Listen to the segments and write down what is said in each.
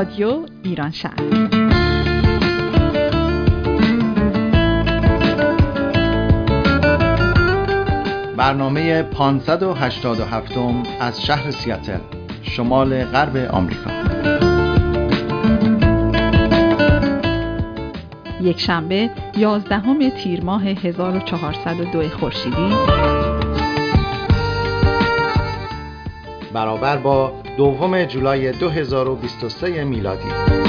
رادیو ایران شهر. برنامه 587 از شهر سیاتل شمال غرب آمریکا. یک شنبه 11 تیر ماه 1402 خورشیدی. برابر با دوم جولای 2023 میلادی.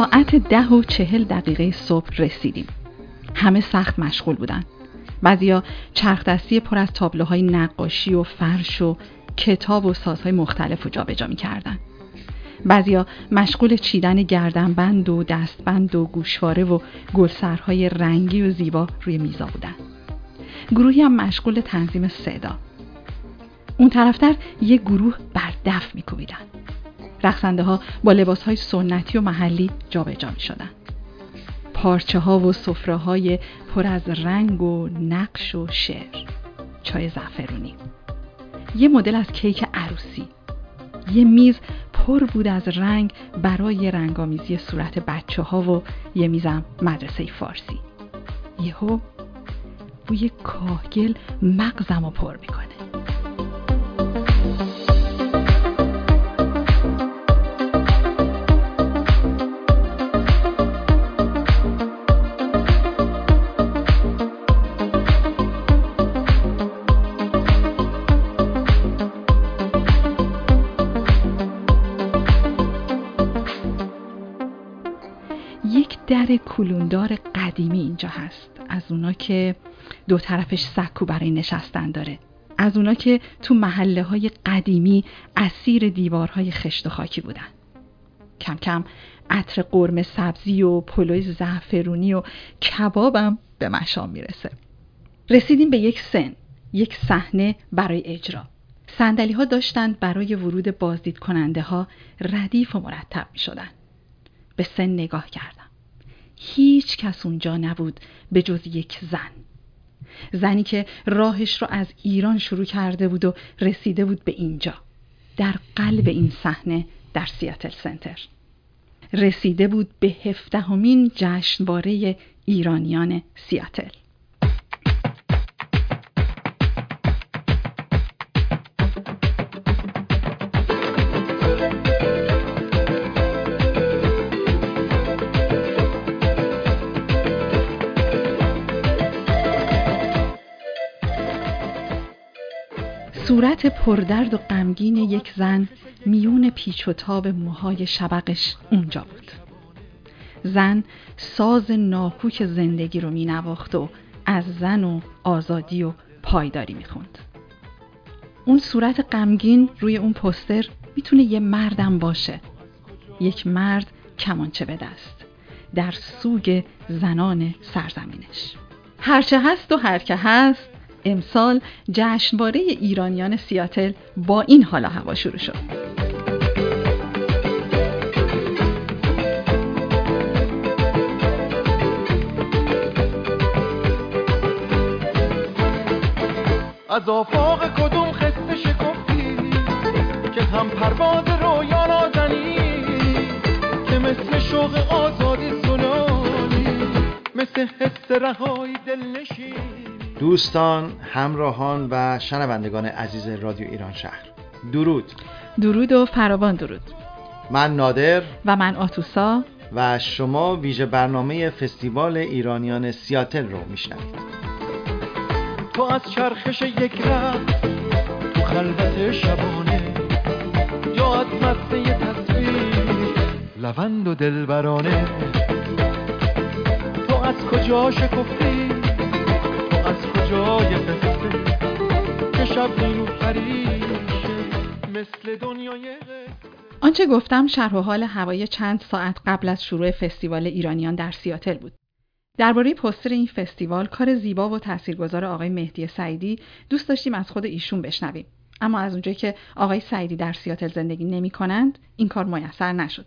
ساعت ده و چهل دقیقه صبح رسیدیم. همه سخت مشغول بودن. بعضیا چرخ دستی پر از تابلوهای نقاشی و فرش و کتاب و سازهای مختلف رو جابجا می‌کردن. بعضیا مشغول چیدن گردنبند و دستبند و گوشواره و گلسرهای رنگی و زیبا روی میزا بودن. گروهی هم مشغول تنظیم صدا. اون طرفتر یه گروه بر دف میکوبیدن. رقصنده ها با لباس های سنتی و محلی جابجا می شدن. پارچه ها و سفره های پر از رنگ و نقش و شعر. چای زعفرونی. یه مدل از کیک عروسی. یه میز پر بود از رنگ برای رنگامیزی صورت بچه ها و یه میزم مدرسه فارسی. یهو بوی کاهگل مغزم رو پر می‌کنه. در کلوندار قدیمی اینجا هست. از اونا که دو طرفش سکو برای نشستن داره. از اونا که تو محله های قدیمی اسیر دیوارهای خشت و خاکی بودن. کم کم عطر قرمه سبزی و پلوی زعفرونی و کبابم به مشام می‌رسه. رسیدیم به یک سن یک صحنه برای اجرا. سندلی ها داشتند برای ورود بازدید کننده ها ردیف و مرتب می شدن. به سن نگاه کردم هیچ کس اونجا نبود به جز یک زن. زنی که راهش رو از ایران شروع کرده بود و رسیده بود به اینجا در قلب این صحنه در سیاتل سنتر. رسیده بود به هفدهمین جشنواره ایرانیان سیاتل. صورت پردرد و غمگین یک زن میون پیچ و تاب موهای شبقش اونجا بود. زن ساز ناکوک زندگی رو می نواخت و از زن و آزادی و پایداری می خوند. اون صورت غمگین روی اون پستر می‌تونه یه مردم باشه. یک مرد کمانچه به دست در سوگ زنان سرزمینش. هرچه هست و هرکه هست امسال جشنواره ایرانیان سیاتل با این حالا هوا شروع شد. از آفاق کدوم خسته شکفتی که هم پرواز رویا نازنی که مثل شوق آزادی سنانی مثل حس رهایی دلنشین. دوستان، همراهان و شنوندگان عزیز رادیو ایران شهر. درود. درود و فراوان درود. من نادر. و من آتوسا. و شما ویژه برنامه فستیوال ایرانیان سیاتل رو میشنوید. تو از چرخش یک رفت تو خلوت شبانه یا از مسته تصویر لوند و دلبرانه. تو از کجا شکفتی؟ که شب مثل دنیای آنچه گفتم شرح و حال هوای چند ساعت قبل از شروع فستیوال ایرانیان در سیاتل بود. درباره پستر این فستیوال کار زیبا و تاثیرگذار آقای مهدی سعیدی دوست داشتیم از خود ایشون بشنویم. اما از اونجایی که آقای سعیدی در سیاتل زندگی نمی کنند، این کار میسر نشد.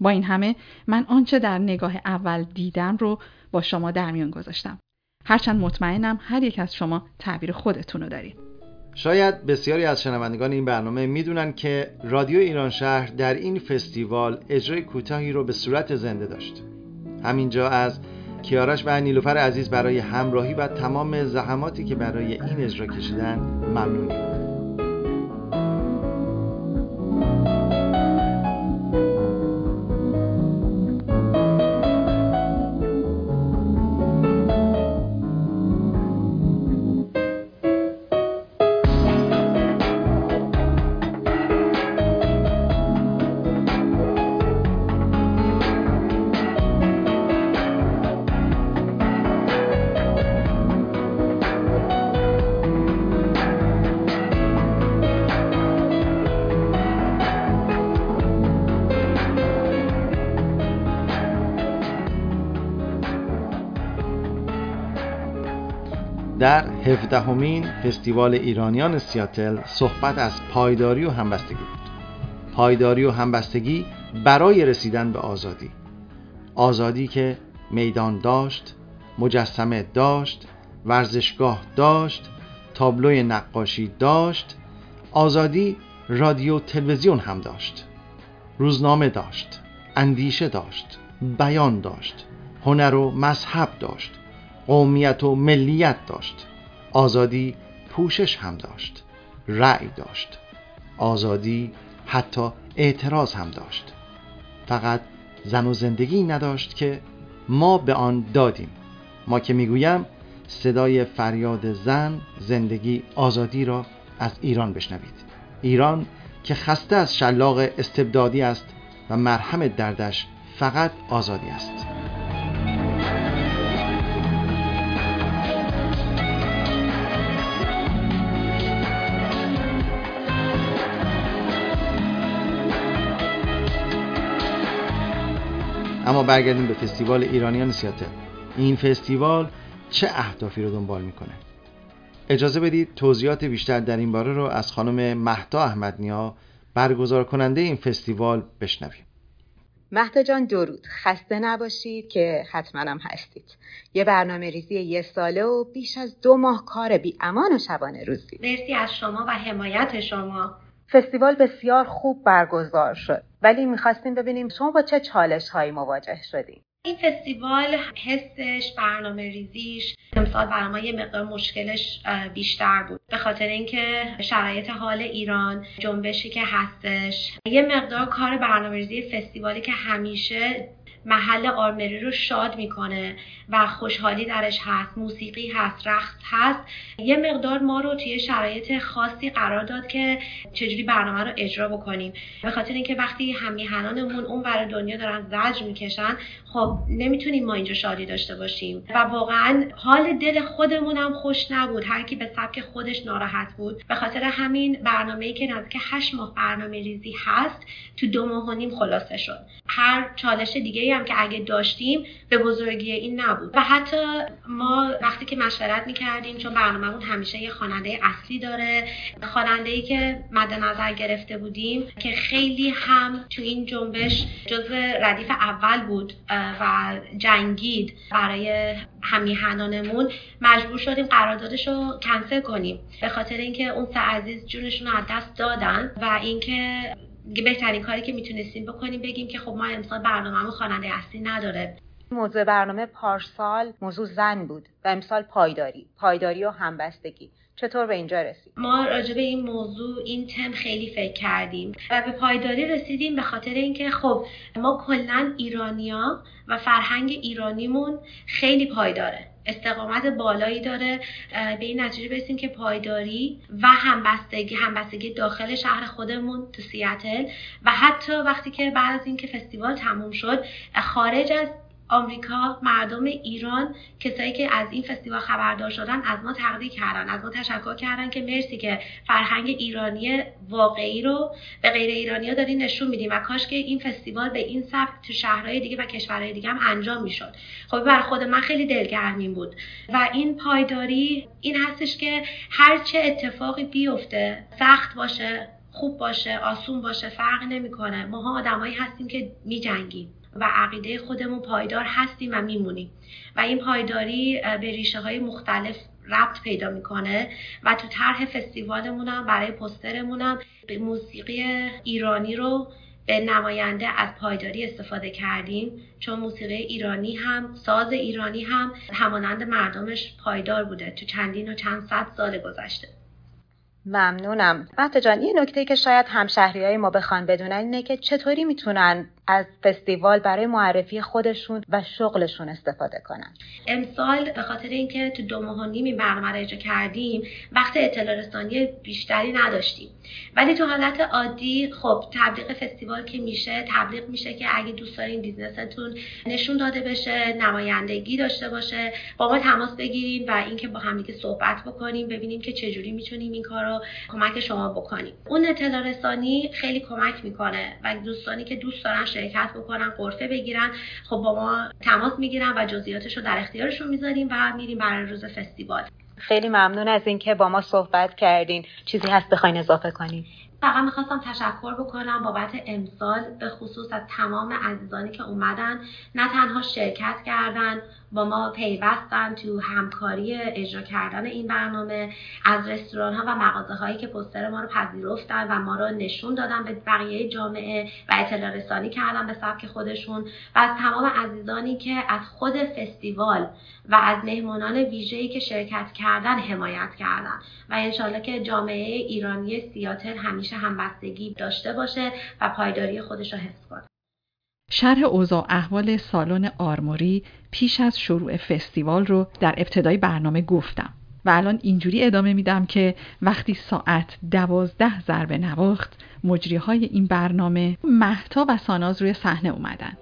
با این همه من آنچه در نگاه اول دیدم رو با شما در میان گذاشتم. هرچند مطمئنم هر یک از شما تعبیر خودتون رو دارید. شاید بسیاری از شنوندگان این برنامه می‌دونن که رادیو ایران شهر در این فستیوال اجرای کوتاهی رو به صورت زنده داشت همینجا از کیارش و نیلوفر عزیز برای همراهی و تمام زحماتی که برای این اجرا کشیدن ممنونیم در هفدهمین فستیوال ایرانیان سیاتل صحبت از پایداری و همبستگی بود. پایداری و همبستگی برای رسیدن به آزادی. آزادی که میدان داشت مجسمه داشت ورزشگاه داشت تابلوی نقاشی داشت آزادی رادیو تلویزیون هم داشت. روزنامه داشت اندیشه داشت بیان داشت هنر و مذهب داشت. قومیت و ملیت داشت. آزادی پوشش هم داشت. رأی داشت. آزادی حتی اعتراض هم داشت. فقط زن و زندگی نداشت که ما به آن دادیم. ما که می‌گویم صدای فریاد زن زندگی آزادی را از ایران بشنوید. ایران که خسته از شلاق استبدادی است و مرهم دردش فقط آزادی است. اما برگردیم به فستیوال ایرانیان سیاتل این فستیوال چه اهدافی رو دنبال می‌کنه؟ اجازه بدید توضیحات بیشتر در این باره رو از خانم مهدا احمدنیا برگزار کننده این فستیوال بشنویم. مهدا جان درود. خسته نباشید که حتما هم هستید. یه برنامه ریزی یه ساله و بیش از دو ماه کار بی امان و شبانه روزی. مرسی از شما و حمایت شما. فستیوال بسیار خوب برگزار شد. ولی می‌خواستیم ببینیم شما با چه چالش هایی مواجه شدیم این فستیوال حسش برنامه ریزیش امسال برای یه مقدار مشکلش بیشتر بود. به خاطر اینکه شرایط حال ایران جنبشی که هستش یه مقدار کار برنامه ریزی فستیوالی که همیشه محل آرمری رو شاد می‌کنه و خوشحالی درش هست موسیقی هست رقص هست. یه مقدار ما رو توی شرایط خاصی قرار داد که چجوری برنامه رو اجرا بکنیم. به خاطر اینکه وقتی همیهنانمون اون ور دنیا دارن زجر می‌کشن خب نمی‌تونیم ما اینجا شادی داشته باشیم. و واقعا حال دل خودمون هم خوش نبود. هر کی به سبک خودش ناراحت بود. به خاطر همین برنامه‌ای که نزدیک هشت ماه برنامه ریزی هست تو دو ماه و نیم خلاصه شد. هر چالش دیگه هم که اگه داشتیم به بزرگی این نبود. و حتی ما وقتی که مشورت می‌کردیم چون برنامهمون همیشه یه خواننده اصلی داره خواننده ای که مد نظر گرفته بودیم که خیلی هم تو این جنبش جزو ردیف اول بود و جنگید برای همیهنانمون. مجبور شدیم قراردادش رو کنسل کنیم. به خاطر اینکه اون سه عزیز جونشون رو از دست دادن و اینکه بهترین کاری که می‌تونستیم بکنیم بگیم که خب ما امسال برنامه خواننده اصلی نداره. موضوع برنامه پارسال موضوع زن بود و امسال پایداری پایداری و همبستگی. چطور به اینجا رسید؟ ما راجع به این موضوع این تم خیلی فکر کردیم و به پایداری رسیدیم به خاطر اینکه خب ما کلا ایرانیا و فرهنگ ایرانیمون خیلی پایداره. استقامت بالایی داره به این نتیجه برسیم که پایداری و همبستگی همبستگی داخل شهر خودمون تو سیاتل. و حتی وقتی که بعد از اینکه فستیوال تموم شد خارج از آمریکا مردم ایران کسایی که از این فستیوال خبردار شدن از ما تقدیر کردن از ما تشکر کردن که مرسی که فرهنگ ایرانی واقعی رو به غیر ایرانی ها دارین نشون میدیم و کاش که این فستیوال به این سبک تو شهرهای دیگه و کشورهای دیگه هم انجام می‌شد. خب بر خود من خیلی دلگرمین بود و این پایداری این هستش که هرچه اتفاقی بیفته سخت باشه خوب باشه آسون باشه فرق نمی‌کنه. ماها آدمایی هستیم که میجنگیم. و عقیده خودمون پایدار هستیم و میمونیم. و این پایداری به ریشه های مختلف ربط پیدا می‌کنه و تو طرح فستیوالمونم برای پسترمونم به موسیقی ایرانی رو به نماینده از پایداری استفاده کردیم. چون موسیقی ایرانی هم ساز ایرانی هم همانند مردمش پایدار بوده تو چندین و چند صد سال گذشته. ممنونم. مهتا جان یه نکته که شاید همشهری های ما بخوان بدونن اینه که چطوری می‌تونن از فستیوال برای معرفی خودشون و شغلشون استفاده کنن. امسال به خاطر اینکه تو دو ماه و نیم برنامه رو اجرا کردیم وقت اطلاع رسانی بیشتری نداشتیم. ولی تو حالت عادی خب تبلیغ فستیوال که میشه تبلیغ میشه که اگه دوست دارین بیزنستون نشون داده بشه نمایندگی داشته باشه با ما تماس بگیریم و اینکه با همدیگه صحبت بکنیم ببینیم که چجوری می‌تونیم این کار رو کمک شما بکنیم. اون اطلاع رسانی خیلی کمک می‌کنه و دوستانی که دوست دارن شرکت بکنن قرفه بگیرن. خب با ما تماس می‌گیرن و جزئیاتش رو در اختیارشون می‌ذاریم و میریم برای روز فستیوال. خیلی ممنون از اینکه با ما صحبت کردین. چیزی هست بخواین اضافه کنین؟ فقط می‌خواستم تشکر بکنم بابت امسال به خصوص از تمام عزیزانی که اومدن. نه تنها شرکت کردن با ما پیوستن تو همکاری اجرا کردن این برنامه از رستوران ها و مغازه هایی که پستر ما رو پذیرفتن و ما رو نشون دادن به بقیه جامعه و اطلاع رسانی کردن به سبک خودشون. و از تمام عزیزانی که از خود فستیوال و از مهمانان ویژه‌ای که شرکت کردن حمایت کردن. و انشالله که جامعه ایرانی سیاتل همیشه همبستگی داشته باشه و پایداری خودش رو حفظ کنه. شرح اوضاع احوال سالن آرموری پیش از شروع فستیوال رو در ابتدای برنامه گفتم و الان اینجوری ادامه میدم که وقتی ساعت دوازده ضربه نواخت مجری های این برنامه محتا و ساناز روی صحنه اومدن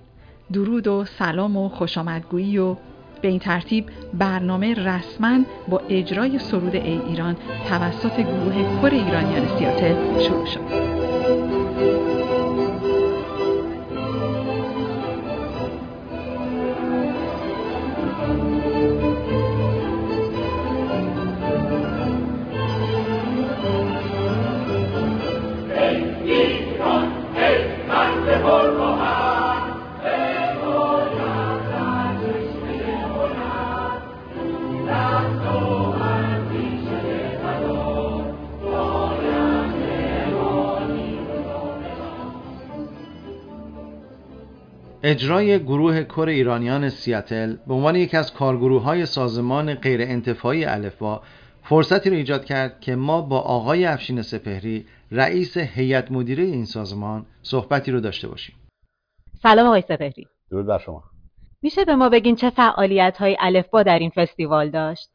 درود و سلام و خوشامدگویی و به این ترتیب برنامه رسما با اجرای سرود ای ایران توسط گروه کر ایرانیان سیاتل شروع شد. اجرای گروه کر ایرانیان سیاتل به عنوان یکی از کارگروه های سازمان غیر انتفاعی الفا فرصتی رو ایجاد کرد که ما با آقای افشین سپهری رئیس هیئت مدیره این سازمان صحبتی رو داشته باشیم. سلام آقای سپهری. درود بر شما. میشه به ما بگین چه فعالیت های الفبا در این فستیوال داشت؟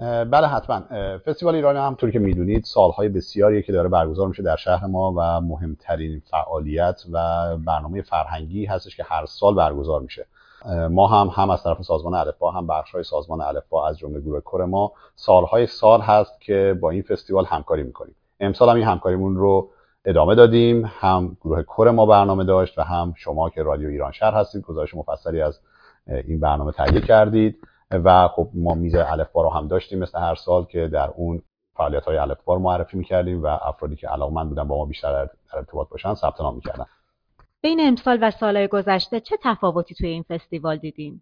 بله حتما. فستیوال ایران همطور که می‌دونید سالهای بسیاریه که داره برگزار میشه در شهر ما و مهمترین فعالیت و برنامه فرهنگی هستش که هر سال برگزار میشه. ما هم هم از طرف سازمان الفبا هم بخش‌های سازمان الفبا از جمله گروه کور ما سالهای سال هست که با این فستیوال همکاری می‌کنیم. امسال هم این همکاریمون رو ادامه دادیم. هم گروه کور ما برنامه داشت و هم شما که رادیو ایران شهر هستید گزارش مفصلی از این برنامه تهیه کردید. و خب ما میز الفبا رو هم داشتیم مثل هر سال که در اون فعالیت های الفبا رو معرفی می‌کردیم و افرادی که علاقمند بودن با ما بیشتر در ارتباط باشن ثبت نام می‌کردن. بین امسال و سالهای گذشته چه تفاوتی توی این فستیوال دیدین؟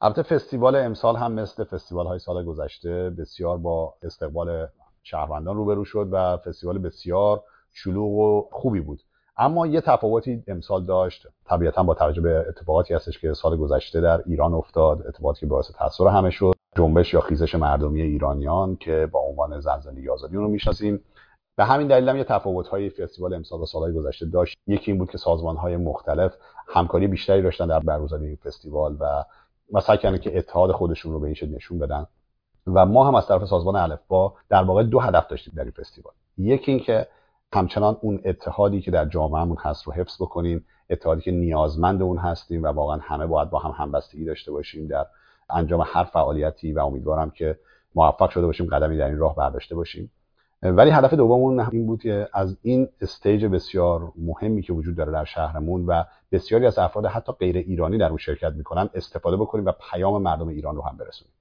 البته فستیوال امسال هم مثل فستیوال های سال گذشته بسیار با استقبال شهروندان روبرو شد و فستیوال بسیار شلوغ و خوبی بود. اما یه تفاوتی امسال داشت. طبیعتا با توجه به اتفاقاتی هستش که سال گذشته در ایران افتاد اتفاقاتی که باعث تاثیر همه شد. جنبش یا خیزش مردمی ایرانیان که با عنوان زن زندگی آزادی رو می‌شناسیم. به همین دلیل هم یه تفاوت های فستیوال امسال با سالهای گذشته داشت. یکی این بود که سازمان های مختلف همکاری بیشتری داشتن در برگزاری فستیوال و و سعی کردن که اتحاد خودشون رو به این نشون بدن. و ما هم از طرف سازمان الفبا در واقع دو هدف داشتیم در این فستیوال. یکی اینکه همچنان اون اتحادی که در جامعهمون هست رو حفظ بکنیم اتحادی که نیازمند اون هستیم و واقعا همه باید با هم همبستگی داشته باشیم در انجام هر فعالیتی و امیدوارم که موفق شده باشیم قدمی در این راه برداشته باشیم. ولی هدف دوممون این بود که از این استیج بسیار مهمی که وجود داره در شهرمون و بسیاری از افراد حتی غیر ایرانی در اون شرکت می‌کنن استفاده بکنیم و پیام مردم ایران رو هم برسونیم.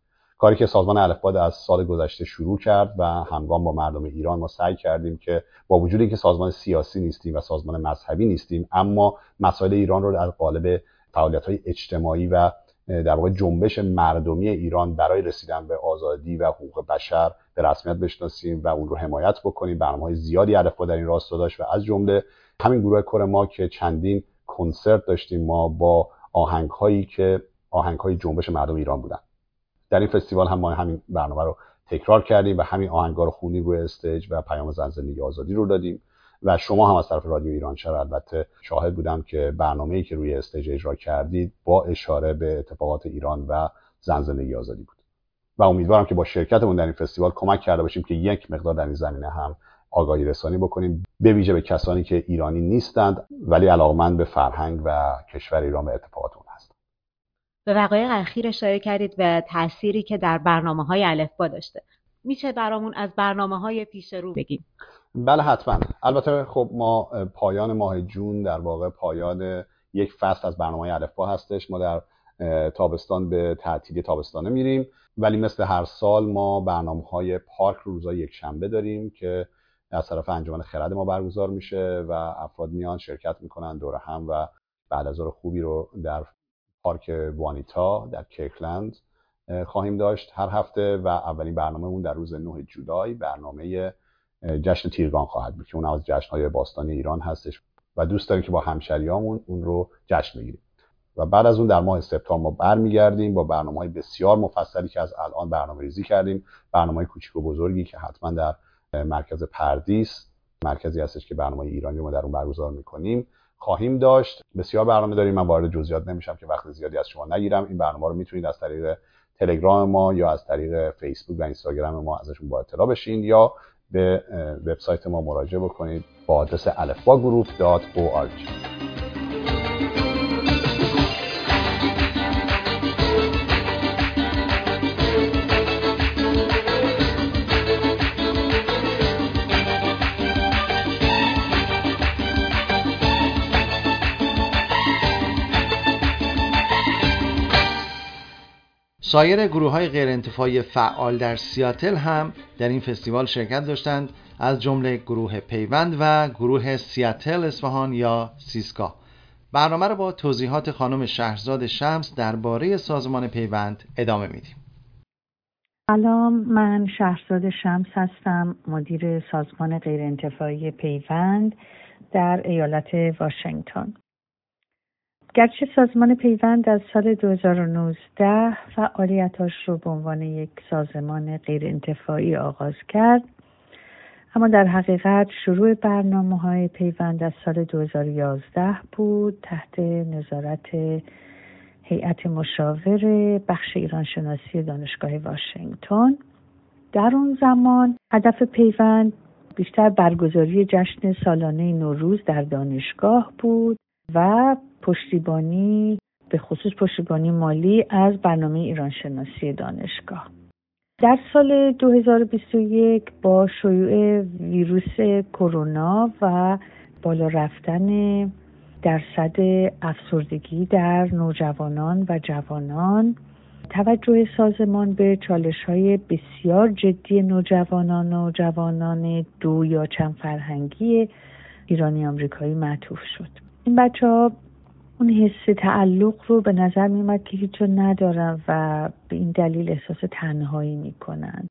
کاری که سازمان الفباد از سال گذشته شروع کرد و همگام با مردم ایران ما سعی کردیم که با وجودی که سازمان سیاسی نیستیم و سازمان مذهبی نیستیم اما مسائل ایران رو در قالب فعالیت های اجتماعی و در واقع جنبش مردمی ایران برای رسیدن به آزادی و حقوق بشر به رسمیت بشناسیم و اون رو حمایت بکنیم. برنامه های زیادی الفبا در این راستا داشت و از جمله همین گروه کر ما که چندین کنسرت داشتیم ما با آهنگ هایی که آهنگ های جنبش مردم ایران بودن. در این فستیوال هم ما همین برنامه رو تکرار کردیم و همین آهنگا رو خوندیم روی stage و پیام زن زندگی آزادی رو دادیم و شما هم از طرف رادیو ایران شهر البته شاهد بودم که برنامه‌ای که روی stage اجرا کردید با اشاره به اتفاقات ایران و زن زندگی آزادی بود. و امیدوارم که با شرکتمون در این فستیوال کمک کرده باشیم که یک مقدار در این زمینه هم آگاهی رسانی بکنیم به ویژه به کسانی که ایرانی نیستند ولی علاقمند به فرهنگ و کشور ایران و اتفاقات اون به وقایع اخیر اشاره کردید و تأثیری که در برنامه های الفبا داشته. میشه برامون از برنامه های پیش رو بگیم. بله حتما. البته خب ما پایان ماه جون در واقع پایان یک فصل از برنامه الفبا هستش. ما در تابستان به تعطیلی تابستانه میریم. ولی مثل هر سال ما برنامه های پارک رو روزای یک شنبه داریم که از طرف انجمن خرد ما برگزار میشه و افراد میان شرکت می‌کنن دور هم و بعد از خوبی رو در پارک وانیتا در کیکلند خواهیم داشت هر هفته و اولین برنامه اون در روز 9 جولای برنامه جشن تیرگان خواهد بود که اون از جشنهای باستانی ایران هستش و دوست داریم که با همشریامون اون رو جشن بگیریم. و بعد از اون در ماه سپتامبر ما برمیگردیم با برنامه های بسیار مفصلی که از الان برنامه ریزی کردیم. برنامه های کوچیک و بزرگی که حتما در مرکز پردیس مرکزی هستش که برنامه ایرانی رو ما در اون برگزار می‌کنیم. خواهیم داشت. بسیار برنامه داریم. من وارد جزئیات نمیشم که وقت زیادی از شما نگیرم. این برنامه رو می‌تونید از طریق تلگرام ما یا از طریق فیسبوک و اینستاگرام ما ازشون با اطلاع بشین یا به وبسایت ما مراجعه بکنید. با آدرس alfbagroup.org سایر گروه های غیر انتفاعی فعال در سیاتل هم در این فستیوال شرکت داشتند از جمله گروه پیوند و گروه سیاتل اصفهان یا سیسکا. برنامه را با توضیحات خانم شهرزاد شمس درباره سازمان پیوند ادامه میدیم. سلام من شهرزاد شمس هستم مدیر سازمان غیر انتفاعی پیوند در ایالت واشنگتن. گرچه سازمان پیوند از سال 2019 فعالیتاش رو به عنوان یک سازمان غیر انتفاعی آغاز کرد اما در حقیقت شروع برنامه های پیوند از سال 2011 بود تحت نظارت هیئت مشاور بخش ایرانشناسی دانشگاه واشنگتن. در اون زمان هدف پیوند بیشتر برگزاری جشن سالانه نوروز در دانشگاه بود. و پشتیبانی به خصوص پشتیبانی مالی از برنامه ایرانشناسی دانشگاه. در سال 2021 با شیوع ویروس کرونا و بالا رفتن درصد افسردگی در نوجوانان و جوانان توجه سازمان به چالش های بسیار جدی نوجوانان و جوانان دو یا چند فرهنگی ایرانی آمریکایی معطوف شد. این بچه ها اون حس تعلق رو به نظر میومد که هیچ ندارن و به این دلیل احساس تنهایی می‌کنن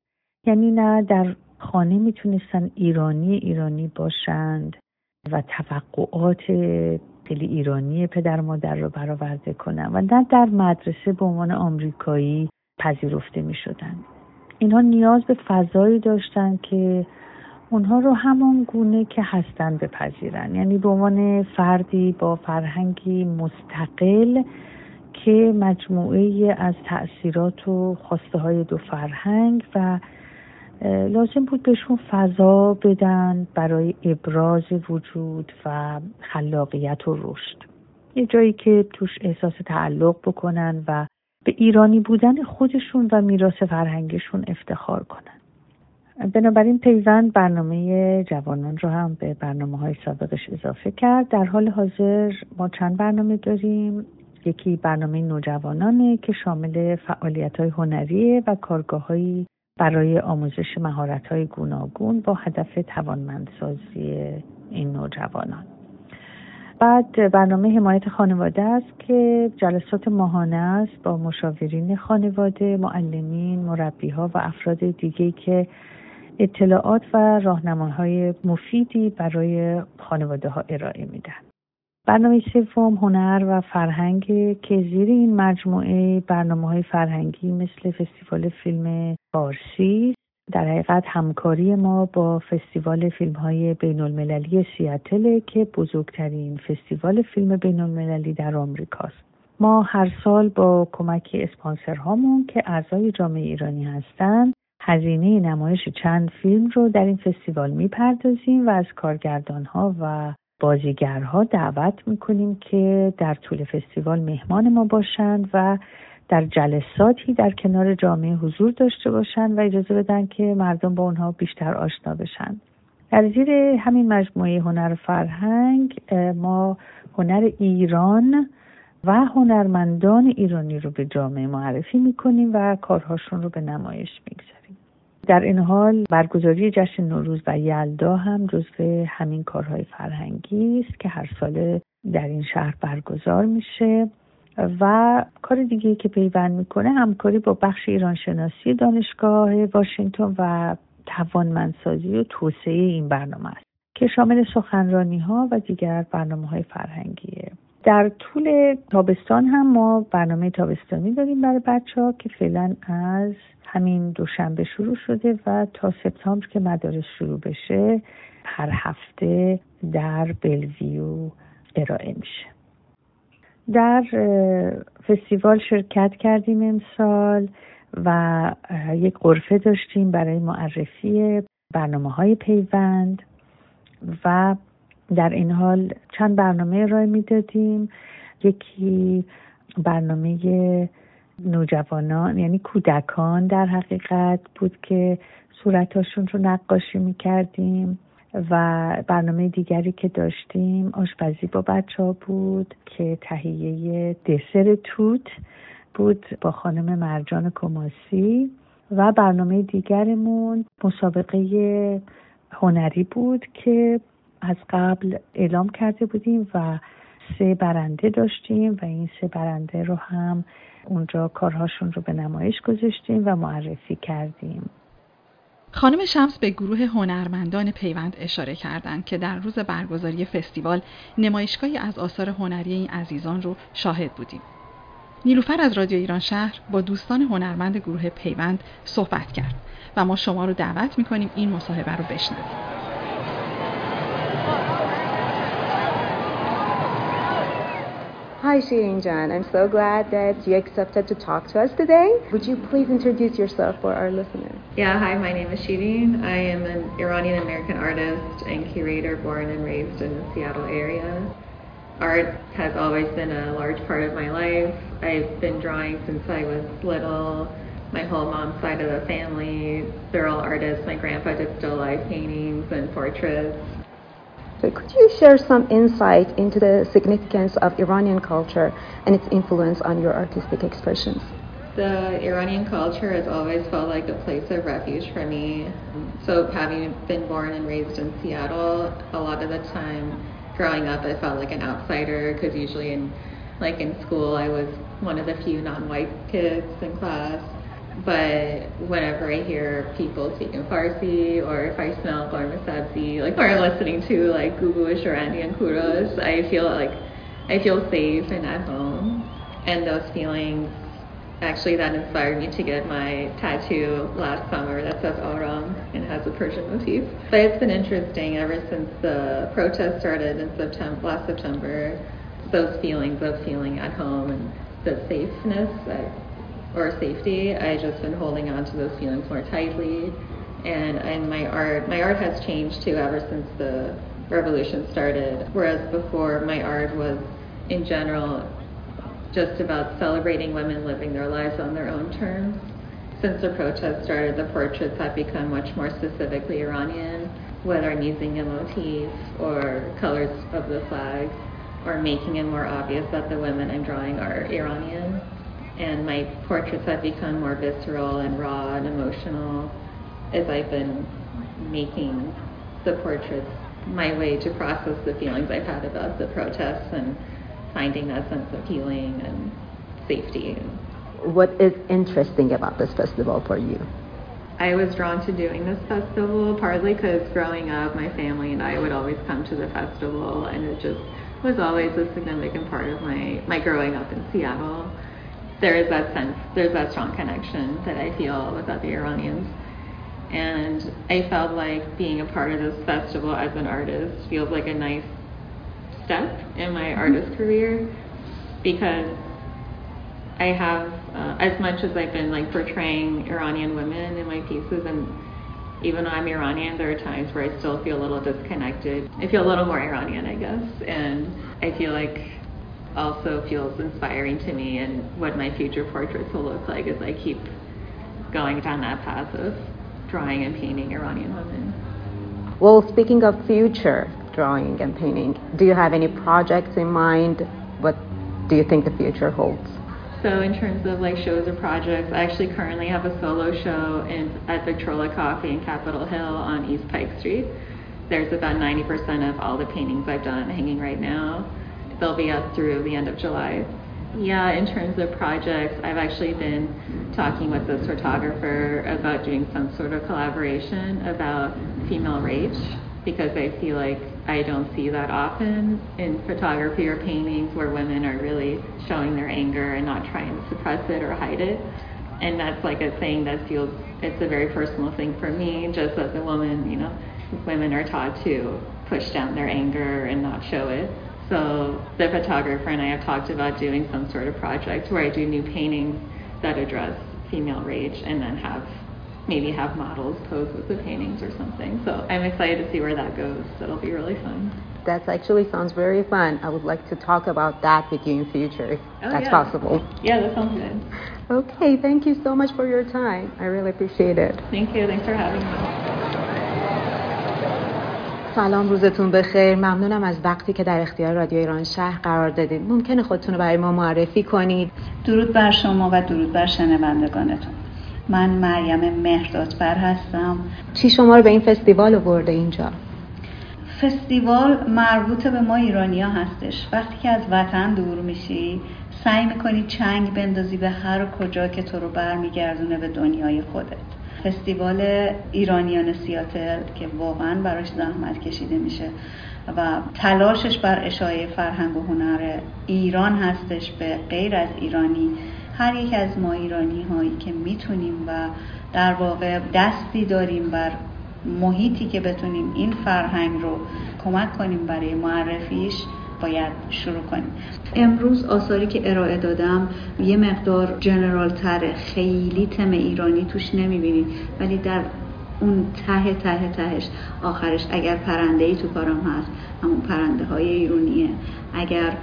یعنی نه در خانه می‌تونستن ایرانی ایرانی باشند و توقعات خیلی ایرانی پدر مادر رو برآورده کنن و نه در مدرسه به عنوان آمریکایی پذیرفته می شدن. اینها نیاز به فضایی داشتن که اونها رو همان گونه که هستن بپذیرن. یعنی به عنوان فردی با فرهنگی مستقل که مجموعه از تأثیرات و خواسته های دو فرهنگ و لازم بود بهشون فضا بدن برای ابراز وجود و خلاقیت و رشد. یه جایی که توش احساس تعلق بکنن و به ایرانی بودن خودشون و میراث فرهنگشون افتخار کنن. بنابراین پیوند برنامه جوانان رو هم به برنامه های سابقش اضافه کرد. در حال حاضر ما چند برنامه داریم. یکی برنامه نوجوانانه که شامل فعالیت های هنریه و کارگاه های برای آموزش مهارت های گوناگون با هدف توانمندسازی این نوجوانان. بعد برنامه حمایت خانواده است که جلسات ماهانه است با مشاورین خانواده، معلمین، مربی ها و افراد دیگه که اطلاعات و راهنماهای مفیدی برای خانواده ها ارائه میدن. برنامه سوم هنر و فرهنگ که زیر این مجموعه برنامه های فرهنگی مثل فستیوال فیلم فارسی در حقیقت همکاری ما با فستیوال فیلم های بین المللی سیاتل که بزرگترین فستیوال فیلم بین المللی در آمریکاست. ما هر سال با کمک اسپانسرهامون که اعضای جامعه ایرانی هستند هزینه نمایش چند فیلم رو در این فستیوال می‌پردازیم و از کارگردان ها و بازیگرها دعوت می‌کنیم که در طول فستیوال مهمان ما باشند و در جلساتی در کنار جامعه حضور داشته باشند و اجازه بدن که مردم با اونها بیشتر آشنا بشن. در زیر همین مجموعه هنر فرهنگ ما هنر ایران و هنرمندان ایرانی رو به جامعه معرفی می‌کنیم و کارهاشون رو به نمایش می‌گذاریم. در این حال برگزاری جشن نوروز و یلدا هم جزو همین کارهای فرهنگی است که هر سال در این شهر برگزار میشه و کار دیگه که پیوند می‌کنه همکاری با بخش ایرانشناسی دانشگاه واشنگتن و توانمندسازی و توسعه این برنامه است که شامل سخنرانی ها و دیگر برنامه های فرهنگیه در طول تابستان هم ما برنامه تابستانی داریم برای بچه ها که فعلا از همین دوشنبه شروع شده و تا سپتامبر که مدارس شروع بشه هر هفته در بلویو ارائه میشه. در فستیوال شرکت کردیم امسال و یک قرفه داشتیم برای معرفی برنامه های پیوند و در این حال چند برنامه ارائه می‌دادیم. یکی برنامه نوجوانان یعنی کودکان در حقیقت بود که صورتاشون رو نقاشی می‌کردیم و برنامه دیگری که داشتیم آشپزی با بچه ها بود که تهیه دسر توت بود با خانم مرجان کماسی و برنامه دیگرمون مسابقه هنری بود که از قبل اعلام کرده بودیم و سه برنده داشتیم و این سه برنده رو هم اونجا کارهاشون رو به نمایش گذاشتیم و معرفی کردیم خانم شمس به گروه هنرمندان پیوند اشاره کردند که در روز برگزاری فستیوال نمایشگاهی از آثار هنری این عزیزان رو شاهد بودیم. نیلوفر از رادیو ایران شهر با دوستان هنرمند گروه پیوند صحبت کرد و ما شما رو دعوت می‌کنیم این مصاحبه رو بشنوید. Hi, Shirin Jan. I'm so glad that you accepted to talk to us today. Would you please introduce yourself for our listeners? Yeah, hi, my name is Shirin. I am an Iranian American artist and curator born and raised in the Seattle area. Art has always been a large part of my life. I've been drawing since I was little. My whole mom's side of the family, they're all artists. My grandpa did still life paintings and portraits. So could you share some insight into the significance of Iranian culture and its influence on your artistic expressions? The Iranian culture has always felt like a place of refuge for me. So having been born and raised in Seattle, a lot of the time growing up I felt like an outsider because usually in like in school I was one of the few non-white kids in class but whenever I hear people speaking Farsi or if I smell Garma Sabzi, like or I'm listening to like Gugu Sharandi and Kudos, I feel like I feel safe and at home. And those feelings Actually, that inspired me to get my tattoo last summer that says Aram and has a Persian motif. But it's been interesting ever since the protest started in September, last September. Those feelings of feeling at home and the safeness or safety, I just been holding on to those feelings more tightly. And and my art, my art has changed too ever since the revolution started. Whereas before, my art was in general just about celebrating women living their lives on their own terms. Since the protest started, the portraits have become much more specifically Iranian, whether I'm using a motif or colors of the flag or making it more obvious that the women I'm drawing are Iranian. And my portraits have become more visceral and raw and emotional as I've been making the portraits my way to process the feelings I've had about the protests and finding that sense of healing and safety. What is interesting about this festival for you? I was drawn to doing this festival partly because growing up, my family and I would always come to the festival, and it just was always a significant part of my, my growing up in Seattle. There is that sense, there's that strong connection that I feel with other Iranians. And I felt like being a part of this festival as an artist feels like a nice step in my artist career because I have, uh, as much as I've been like portraying Iranian women in my pieces, and even though I'm Iranian, there are times where I still feel a little disconnected. I feel a little more Iranian, I guess, and I feel like also feels inspiring to me and what my future portraits will look like as I keep going down that path of drawing and painting Iranian women. Well, speaking of future, drawing and painting. Do you have any projects in mind? What do you think the future holds? So in terms of like shows or projects, I actually currently have a solo show in at Victrola Coffee in Capitol Hill on East Pike Street. There's about 90% of all the paintings I've done hanging right now. They'll be up through the end of July. Yeah, in terms of projects, I've actually been talking with this photographer about doing some sort of collaboration about female rage because I feel like I don't see that often in photography or paintings where women are really showing their anger and not trying to suppress it or hide it. And that's like a thing that feels, it's a very personal thing for me, just as a woman, you know, women are taught to push down their anger and not show it. So the photographer and I have talked about doing some sort of project where I do new paintings that address female rage and then have maybe have models pose with the paintings or something. So I'm excited to see where that goes. That'll be really fun. That actually sounds very fun. I would like to talk about that with you in future, if oh, that's yeah. possible. Yeah, that sounds good. Okay, thank you so much for your time. I really appreciate it. Thank you. Thanks for having me. سلام روزتون بخیر. ممنونم از وقتی که در اختیار رادیو ایران شهر قرار دادید ممکنه خودتون رو برای ما معرفی کنید. درود بر شما و درود بر شنوندگانتون. من مریم مهردادبر هستم. چی شما رو به این فستیوال آورده اینجا؟ فستیوال مربوط به ما ایرانیا هستش. وقتی که از وطن دور میشی سعی می‌کنی چنگ بندازی به هر کجا که تو رو برمیگردونه به دنیای خودت. فستیوال ایرانیان سیاتل که واقعا براش زحمت کشیده میشه و تلاشش بر اشاعه فرهنگ و هنر ایران هستش به غیر از ایرانی. هر یک از ما ایرانی هایی که می‌تونیم و در واقع دستی داریم بر محیطی که بتونیم این فرهنگ رو کمک کنیم برای معرفیش باید شروع کنیم. امروز آثاری که ارائه دادم یه مقدار جنرال تره خیلی تم ایرانی توش نمی‌بینید ولی در اون ته ته تهش. آخرش اگر پرنده ای تو کارم هست همون پرنده های ایرانیه. اگر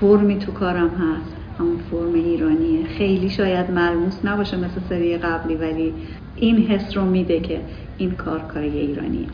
فرمی تو کارم هست همون فرم ایرانیه. خیلی شاید ملموس نباشه مثل سری قبلی ولی این حس رو میده که این کار کاری ایرانیه.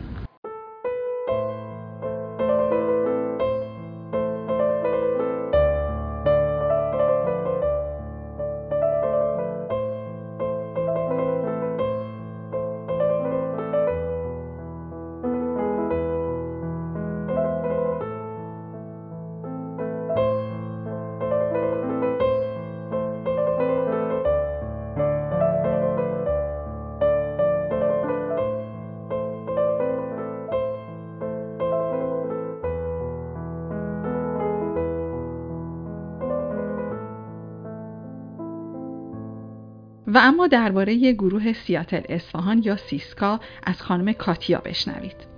و اما درباره گروه سیاتل اصفهان یا سیسکا از خانم کاتیا بشنوید.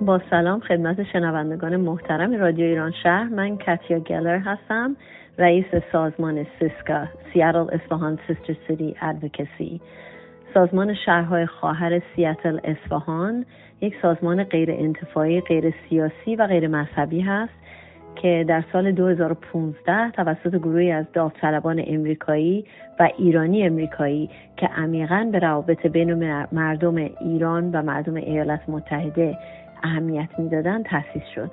با سلام خدمت شنوندگان محترم رادیو ایران شهر من کاتیا گلر هستم رئیس سازمان سیسکا سیاتل اصفهان سیستر سیتی ادوکسی سازمان شهرهای خواهر سیاتل اصفهان یک سازمان غیر انتفاعی غیر سیاسی و غیر مذهبی هست که در سال 2015 توسط گروهی از داوطلبان امریکایی و ایرانی امریکایی که عمیقا به روابط بین مردم ایران و مردم ایالات متحده اهمیت می‌دادند تأسیس شد.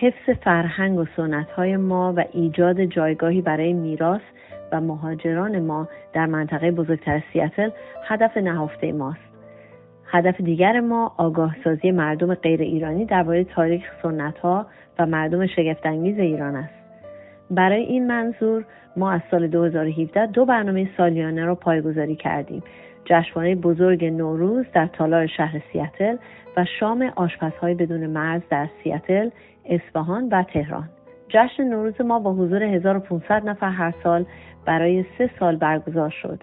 حفظ فرهنگ و سنت های ما و ایجاد جایگاهی برای میراث و مهاجران ما در منطقه بزرگتر سیاتل هدف نهفته ماست. هدف دیگر ما آگاه سازی مردم غیر ایرانی درباره تاریخ سنت ها و مردم شگفتانگیز ایران است. برای این منظور ما از سال 2017 دو برنامه سالیانه را پایگذاری کردیم. جشنواره بزرگ نوروز در تالار شهر سیاتل و شام آشپزهای بدون مرز در سیاتل، اصفهان و تهران. جشن نوروز ما با حضور 1500 نفر هر سال برای سه سال برگزار شد.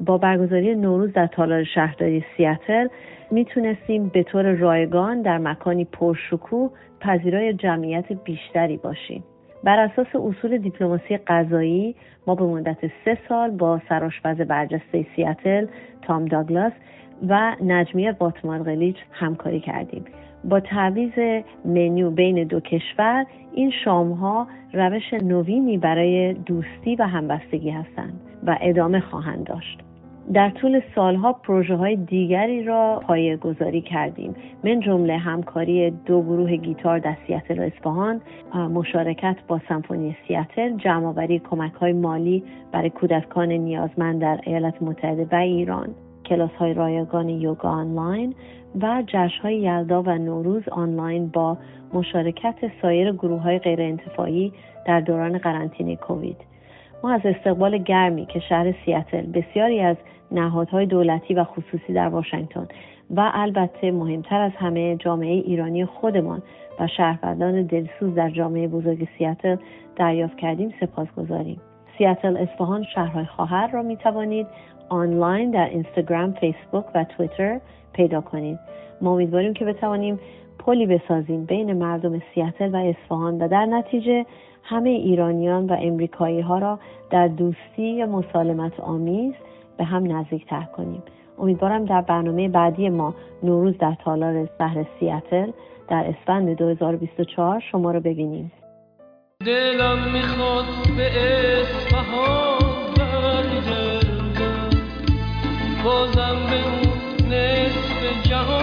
با برگزاری نوروز در تالار شهرداری سیاتل می‌تونستیم به طور رایگان در مکانی پرشکوه پذیرای جمعیت بیشتری باشیم. بر اساس اصول دیپلماسی غذایی ما به مدت سه سال با سرآشپز برجسته سیاتل تام داگلاس و نجمیه باتمارغلیچ همکاری کردیم. با تعویز منیو بین دو کشور این شام ها روش نوینی برای دوستی و همبستگی هستند و ادامه خواهند داشت. در طول سالها پروژه های دیگری را پایه گذاری کردیم. من جمله همکاری دو گروه گیتار در سیاتل و اصفهان مشارکت با سمفونی سیاتل جمعآوری کمک های مالی برای کودکان نیازمند در ایالات متحده و ایران. کلاس های رایگان یوگا آنلاین و جشن های یلدا و نوروز آنلاین با مشارکت سایر گروه های غیر انتفاعی در دوران قرنطینه کووید. ما از استقبال گرمی که شهر سیاتل بسیاری از نهادهای دولتی و خصوصی در واشنگتن و البته مهمتر از همه جامعه ایرانی خودمان و شهروندان دلسوز در جامعه بزرگ سیاتل دریافت کردیم سپاسگزاریم. سیاتل اصفهان شهرهای خواهر را می توانید آنلاین در اینستاگرام، فیسبوک و تویتر پیدا کنید. ما امیدواریم که بتوانیم پلی بسازیم بین مردم سیاتل و اصفهان و در نتیجه همه ایرانیان و امریکایی ها را در دوستی و مسالمت آمیز به هم نزدیکتر کنیم. امیدوارم در برنامه بعدی ما نوروز در تالار شهر سیاتل در اسفند 2024 شما رو ببینیم. دلم می‌خواد به اصفهان بازم به اون نصف جهان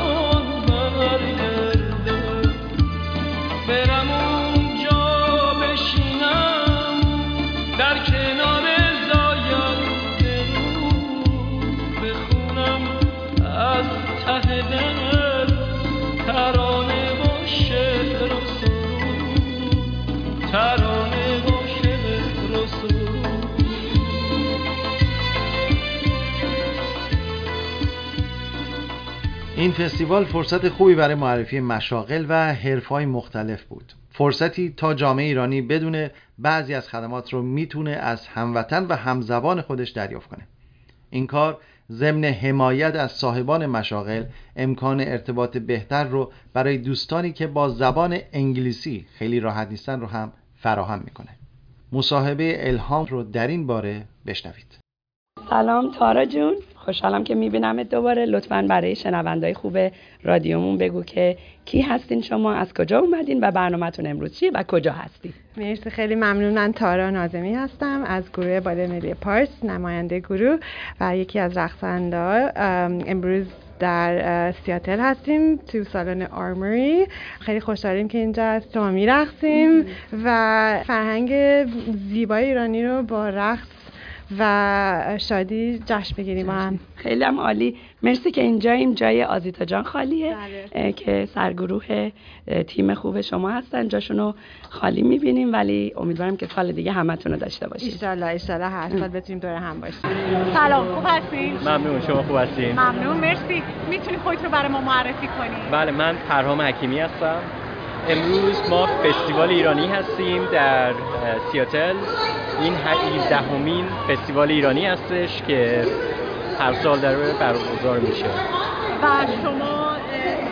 این فستیوال فرصت خوبی برای معرفی مشاغل و حرفهای مختلف بود. فرصتی تا جامعه ایرانی بدون بعضی از خدمات رو می‌تونه از هموطن و همزبان خودش دریافت کنه. این کار ضمن حمایت از صاحبان مشاغل امکان ارتباط بهتر رو برای دوستانی که با زبان انگلیسی خیلی راحت نیستن رو هم فراهم می‌کنه. مصاحبه الهام رو در این باره بشنوید. سلام تارا جون. خوشحالم که میبینمت دوباره. لطفا برای شنوندهای خوب رادیومون بگو که کی هستین شما از کجا اومدین و برنامهتون امروز چیه و کجا هستی مرسی خیلی ممنون من تارا نازمی هستم از گروه بالای ملی پارس نماینده گروه و یکی از رقصنده امروز در سیاتل هستیم تو سالن آرموری. خیلی خوشحالیم که اینجا از شما میرقصیم و فرهنگ زیبای ایرانی رو با رقص و شادی جشن بگیریم با هم خیلی هم عالی. مرسی که اینجاییم. جای آزیتا جان خالیه بله. که سرگروه تیم خوب شما هستن. جاشونو خالی می‌بینیم ولی امیدوارم که سال دیگه همتون رو داشته باشیم ایشالله ایشالله هر سال بتونیم دور هم باشیم. سلام. خوب هستین؟ ممنون. شما خوب هستین؟ ممنون. مرسی. می‌تونی خودت رو برای ما معرفی کنی؟ بله من پرهام حکیمی هستم. امروز ما فستیوال ایرانی هستیم در سیاتل. این دهمین فستیوال ایرانی هستش که هر سال در برگزار میشه. و شما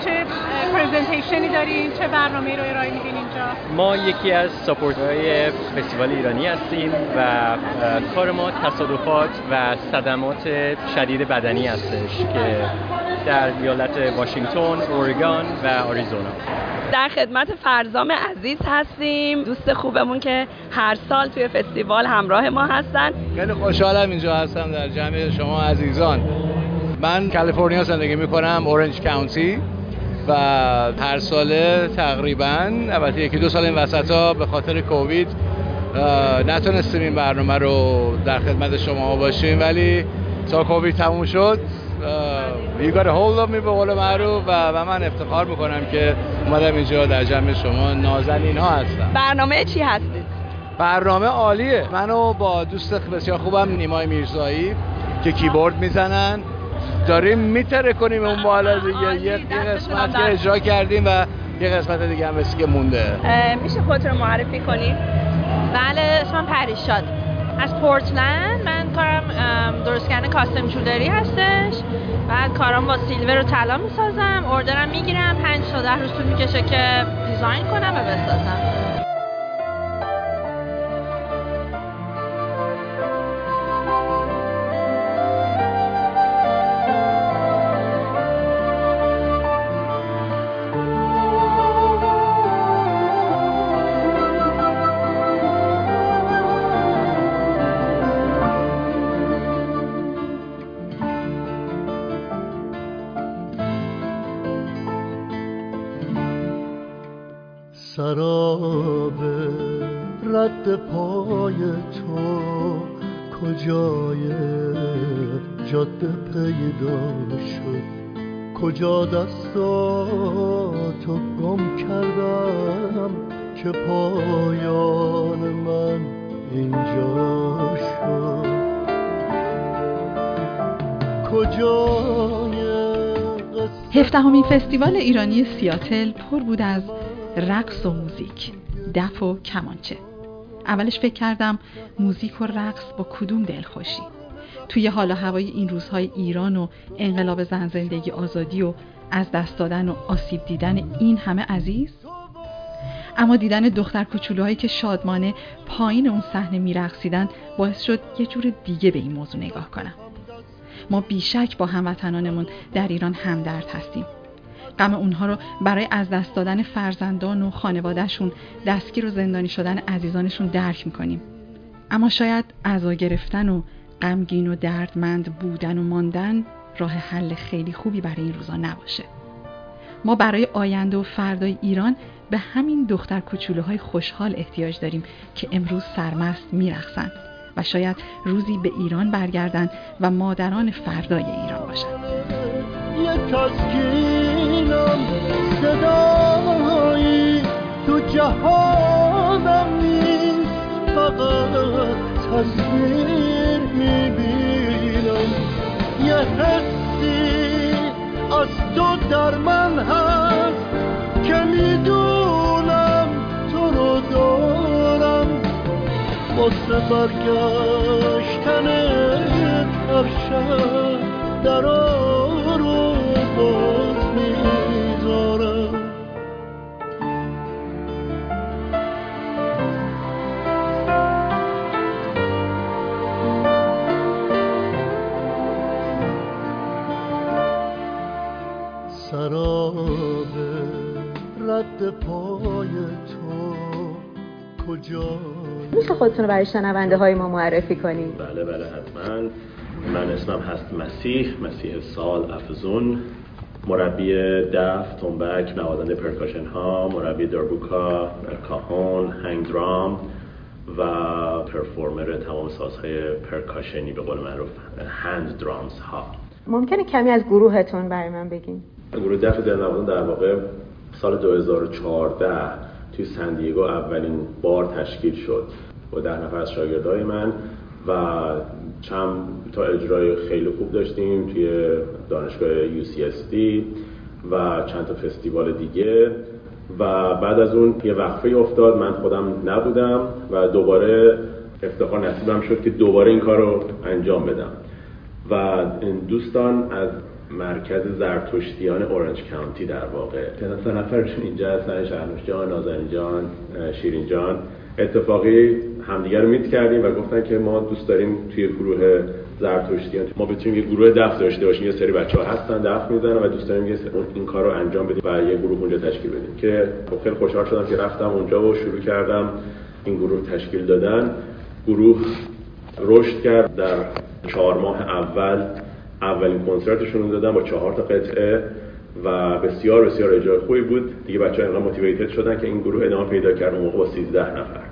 چه پرزنتیشنی دارین؟ چه برنامه رو ارائه میدین اینجا؟ ما یکی از ساپورت های فستیوال ایرانی هستیم و کار ما تصادفات و صدمات شدید بدنی هستش که در ایالت واشنگتن، اورگان و آریزونا. در خدمت فرزام عزیز هستیم. دوست خوبمون که هر سال توی فستیوال همراه ما هستن. خیلی خوشحالم اینجا هستم در جمع شما عزیزان. من کالیفرنیا زندگی می‌کنم اورنج کاونتی و هر ساله تقریبا البته یکی دو سال این وسط ها به خاطر کووید نتونستیم این برنامه رو در خدمت شما باشیم. ولی تا کووید تموم شد hold of me به قول معروف و, و من افتخار می‌کنم که اومدم اینجا در جمع شما نازنین ها هستم. برنامه چی هستید؟ برنامه عالیه. منو با دوست بسیار خوبم نیمای میرزایی که کیبورد می‌زنن. داریم میتره کنیم اون بالا دیگه. یه قسمت که اجرا کردیم و یه قسمت دیگه هم که مونده. میشه خودت رو معرفی کنی؟ بله اسمم پریشاد از پورتلند. من کارم درست کردن کاستم جولری هستش. بعد کارم با سیلور و طلا می‌سازم اوردرم می‌گیرم. پنج تا ده روز طول می‌کشه که دیزاین کنم و بسازم. رد پای تو کجای جاده پیدا شد؟ کجا دستاتو گم کردم که پایان من اینجا شد؟ کجای هفدهمین فستیوال ایرانی سیاتل پر بود از رقص و موزیک. دف و کمانچه. اولش فکر کردم موزیک و رقص با کدوم دلخوشی. توی حال و هوای این روزهای ایران و انقلاب زن زندگی آزادی و از دست دادن و آسیب دیدن این همه عزیز. اما دیدن دختر کوچولوهایی که شادمانه پایین اون صحنه میرقصیدن باعث شد یه جور دیگه به این موضوع نگاه کنم. ما بیشک با هموطنانمون در ایران همدرد هستیم. غم اونها رو برای از دست دادن فرزندان و خانوادهشون دستگیر و زندانی شدن عزیزانشون درک می‌کنیم. اما شاید عزا گرفتن و غمگین و دردمند بودن و ماندن راه حل خیلی خوبی برای این روزا نباشه. ما برای آینده و فردای ایران به همین دختر کوچولوهای خوشحال احتیاج داریم که امروز سرمست میرخصند و شاید روزی به ایران برگردند و مادران فردای ایران باشند. تسکینم صدایی تو جهانم نیست فقط تصویر می‌بینم. یه حسی از تو در من هست که می‌دونم تو رو دارم. واسه برگشتن هر شب در رو میشه خودتون رو برای شنونده های ما معرفی کنیم بله بله حتما. من اسمم هست مسیح مسیح سال افزون. مربی دف، تنبک، نوازنده پرکاشن ها مربی دربوکا، کاهون، هنگ درام و پرفورمر تمام سازهای پرکاشنی به قول معروف هند درامز ها. ممکنه کمی از گروهتون برای من بگین؟ گروه دف دلنوازان در واقع سال 2014 توی سندیگو اولین بار تشکیل شد با ده نفر از شاگردای من و چند تا اجرای خیلی خوب داشتیم توی دانشگاه UCSD و چند تا فستیوال دیگه. و بعد از اون یه وقفه افتاد. من خودم نبودم و دوباره افتخار نصیبم شد که دوباره این کار رو انجام بدم. و دوستان از مرکز زرتشتیان اورنج کانتی در واقع. سه نفرشون اینجا هستن؟ شهرنوش جان، نازنین جان، شیرین جان. اتفاقی همدیگر رو میت کردیم و گفتن که ما دوست داریم توی گروه زرتشتیان ما بتونیم یه گروه دف داشته باشیم یه سری بچه ها هستن دف می‌زنن و دوست داریم این کار رو انجام بدیم و یه گروه اونجا تشکیل بدیم. که خب خیلی خوشحال شدم که رفتم اونجا و شروع کردم این گروه تشکیل دادن. گروه رشد کرد در چهار ماه اول اولین کنسرتشون رو دادم با چهار تا قطعه و بسیار بسیار اجرای خوبی بود. دیگه بچه ها اینقدر موتیویتد شدن که این گروه ادامه پیدا کرد اون موقع با 13 نفر.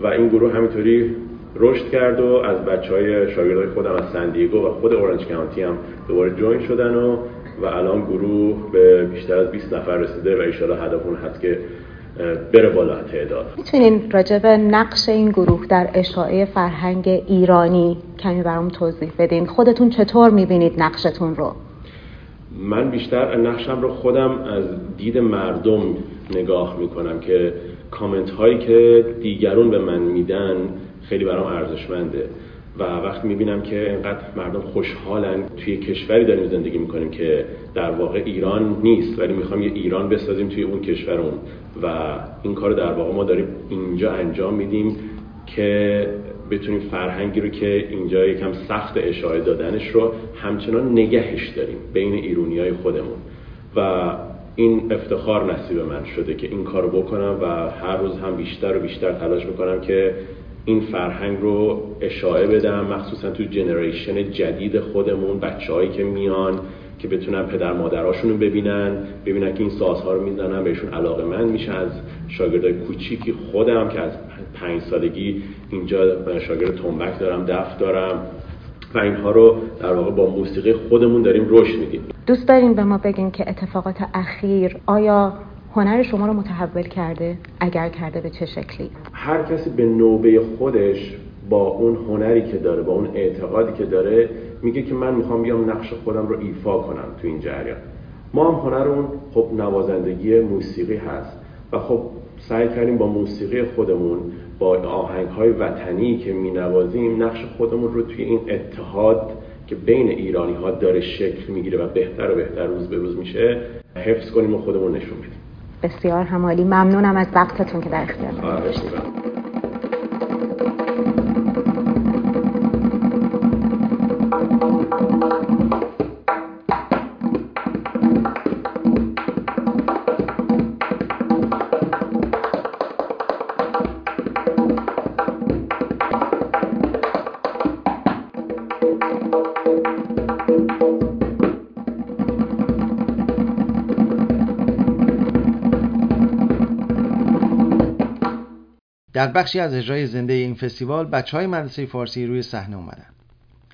و این گروه همینطوری رشد کرد و از بچه های شاگردای خودم از سندیگو و خود اورنج کانتی هم دوباره جوین شدن و و الان گروه به بیشتر از 20 نفر رسیده و ایشالا هدف اون هست که بره بالا تعداد. می‌تونین راجع به نقش این گروه در اشاعه فرهنگ ایرانی کمی برام توضیح بدین. خودتون چطور می‌بینید نقشتون رو؟ من بیشتر نقشم رو خودم از دید مردم نگاه می‌کنم که کامنت هایی که دیگرون به من میدن خیلی برام ارزشمنده. و وقتی می‌بینم که اینقدر مردم خوشحالن توی کشوری داریم زندگی می‌کنیم که در واقع ایران نیست ولی می‌خوام یه ایران بسازیم توی اون کشورمون. و این کار در واقع ما داریم اینجا انجام میدیم که بتونیم فرهنگی رو که اینجا یکم سخت اشاره دادنش رو همچنان نگهش داریم بین ایرونی های خودمون. و این افتخار نصیب من شده که این کارو بکنم و هر روز هم بیشتر و بیشتر تلاش می‌کنم که این فرهنگ رو اشاعه بدم مخصوصا تو جنریشن جدید خودمون بچههایی که میان که بتونن پدر مادراشون رو ببینن ببینن که این سازها رو می‌زنن بهشون علاقه من میشن از شاگردای کوچیکی خودم که از پنج سالگی اینجا شاگرد تنبک دارم دف دارم. و اینها رو در واقع با موسیقی خودمون داریم رشد میدیم دوست داریم به ما بگین که اتفاقات اخیر آیا هنر شما رو متحول کرده؟ اگر کرده به چه شکلی؟ هر کسی به نوبه خودش با اون هنری که داره با اون اعتقادی که داره میگه که من می‌خوام بیام نقش خودم رو ایفا کنم تو این جریان. ما هم هنرمون خب نوازندگی موسیقی هست. و خب سعی کردیم با موسیقی خودمون با آهنگ های وطنی که می نوازیم نقش خودمون رو توی این اتحاد که بین ایرانی ها داره شکل می‌گیره و بهتر و بهتر روز به روز میشه حفظ کنیم و خودمون نشون بدیم. بسیار همالی. ممنونم از وقتتون که در اختیار در بخشی از اجرای زنده این فستیوال بچه های مدرسه فارسی روی صحنه اومدن.